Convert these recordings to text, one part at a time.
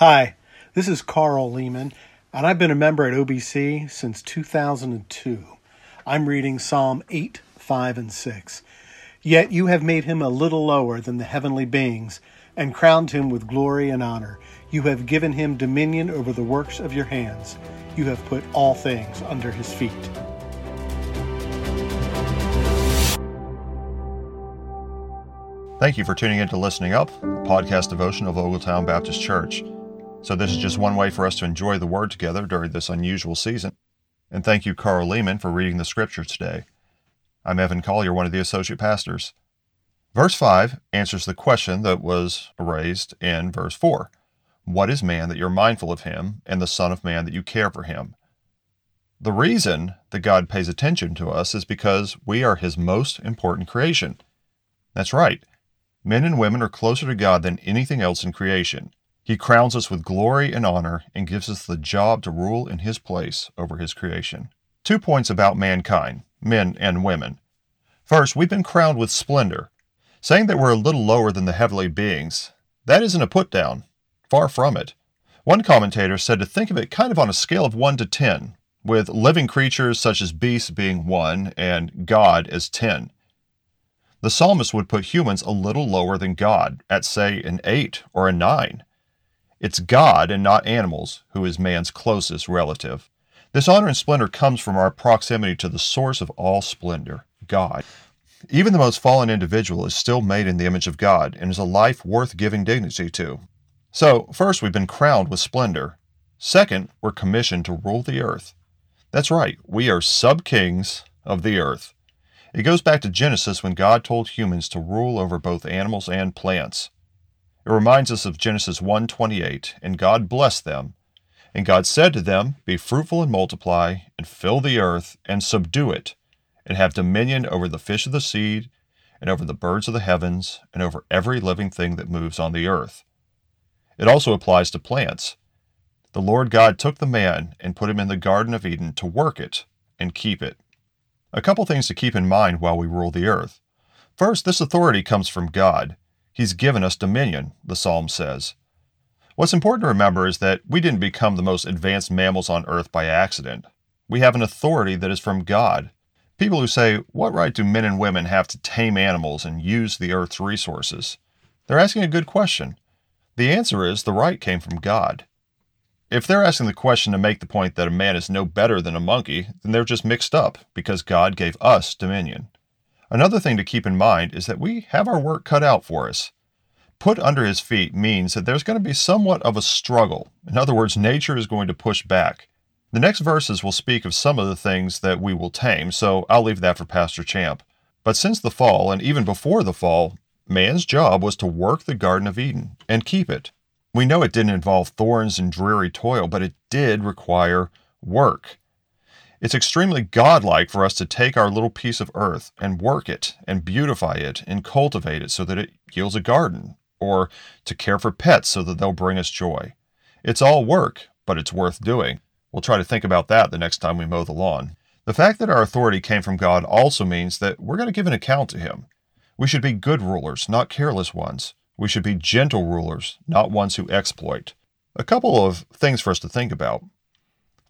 Hi, this is Carl Lehman, and I've been a member at OBC since 2002. I'm reading Psalm 8, 5, and 6. Yet you have made him a little lower than the heavenly beings, and crowned him with glory and honor. You have given him dominion over the works of your hands. You have put all things under his feet. Thank you for tuning in to Listening Up, a podcast devotion of Ogletown Baptist Church. So, this is just one way for us to enjoy the Word together during this unusual season. And thank you, Carl Lehman, for reading the Scripture today. I'm Evan Collier, one of the associate pastors. Verse 5 answers the question that was raised in verse 4 What is man that you're mindful of him, and the Son of Man that you care for him? The reason that God pays attention to us is because we are his most important creation. That's right. Men and women are closer to God than anything else in creation. He crowns us with glory and honor and gives us the job to rule in His place over His creation. Two points about mankind, men and women. First, we've been crowned with splendor. Saying that we're a little lower than the heavenly beings, that isn't a put down. Far from it. One commentator said to think of it kind of on a scale of 1 to 10, with living creatures such as beasts being 1 and God as 10. The psalmist would put humans a little lower than God, at say an 8 or a 9. It's God and not animals who is man's closest relative. This honor and splendor comes from our proximity to the source of all splendor, God. Even the most fallen individual is still made in the image of God and is a life worth giving dignity to. So, first, we've been crowned with splendor. Second, we're commissioned to rule the earth. That's right, we are sub kings of the earth. It goes back to Genesis when God told humans to rule over both animals and plants. It reminds us of Genesis 1:28, and God blessed them. And God said to them, Be fruitful and multiply, and fill the earth, and subdue it, and have dominion over the fish of the sea, and over the birds of the heavens, and over every living thing that moves on the earth. It also applies to plants. The Lord God took the man and put him in the Garden of Eden to work it and keep it. A couple things to keep in mind while we rule the earth. First, this authority comes from God. He's given us dominion, the psalm says. What's important to remember is that we didn't become the most advanced mammals on earth by accident. We have an authority that is from God. People who say, What right do men and women have to tame animals and use the earth's resources? They're asking a good question. The answer is the right came from God. If they're asking the question to make the point that a man is no better than a monkey, then they're just mixed up because God gave us dominion. Another thing to keep in mind is that we have our work cut out for us. Put under his feet means that there's going to be somewhat of a struggle. In other words, nature is going to push back. The next verses will speak of some of the things that we will tame, so I'll leave that for Pastor Champ. But since the fall, and even before the fall, man's job was to work the Garden of Eden and keep it. We know it didn't involve thorns and dreary toil, but it did require work. It's extremely godlike for us to take our little piece of earth and work it and beautify it and cultivate it so that it yields a garden, or to care for pets so that they'll bring us joy. It's all work, but it's worth doing. We'll try to think about that the next time we mow the lawn. The fact that our authority came from God also means that we're going to give an account to Him. We should be good rulers, not careless ones. We should be gentle rulers, not ones who exploit. A couple of things for us to think about.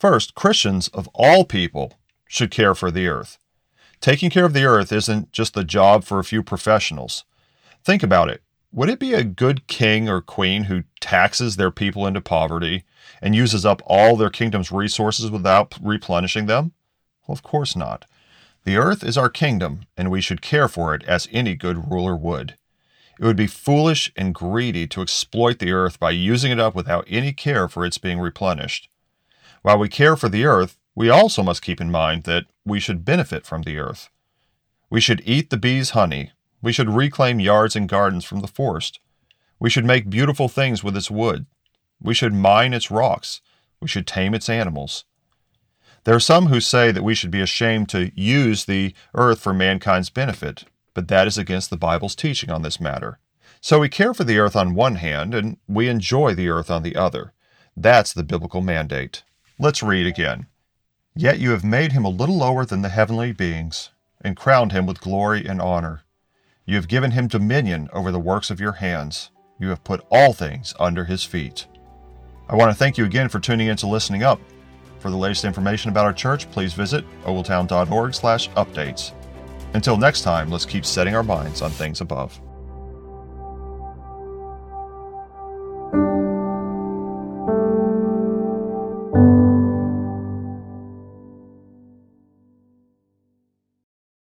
First, Christians of all people should care for the earth. Taking care of the earth isn't just the job for a few professionals. Think about it. Would it be a good king or queen who taxes their people into poverty and uses up all their kingdom's resources without replenishing them? Well, of course not. The earth is our kingdom, and we should care for it as any good ruler would. It would be foolish and greedy to exploit the earth by using it up without any care for its being replenished. While we care for the earth, we also must keep in mind that we should benefit from the earth. We should eat the bee's honey. We should reclaim yards and gardens from the forest. We should make beautiful things with its wood. We should mine its rocks. We should tame its animals. There are some who say that we should be ashamed to use the earth for mankind's benefit, but that is against the Bible's teaching on this matter. So we care for the earth on one hand, and we enjoy the earth on the other. That's the biblical mandate. Let's read again. Yet you have made him a little lower than the heavenly beings, and crowned him with glory and honor. You have given him dominion over the works of your hands. You have put all things under his feet. I want to thank you again for tuning in to Listening Up. For the latest information about our church, please visit ogletown.org/updates. Until next time, let's keep setting our minds on things above.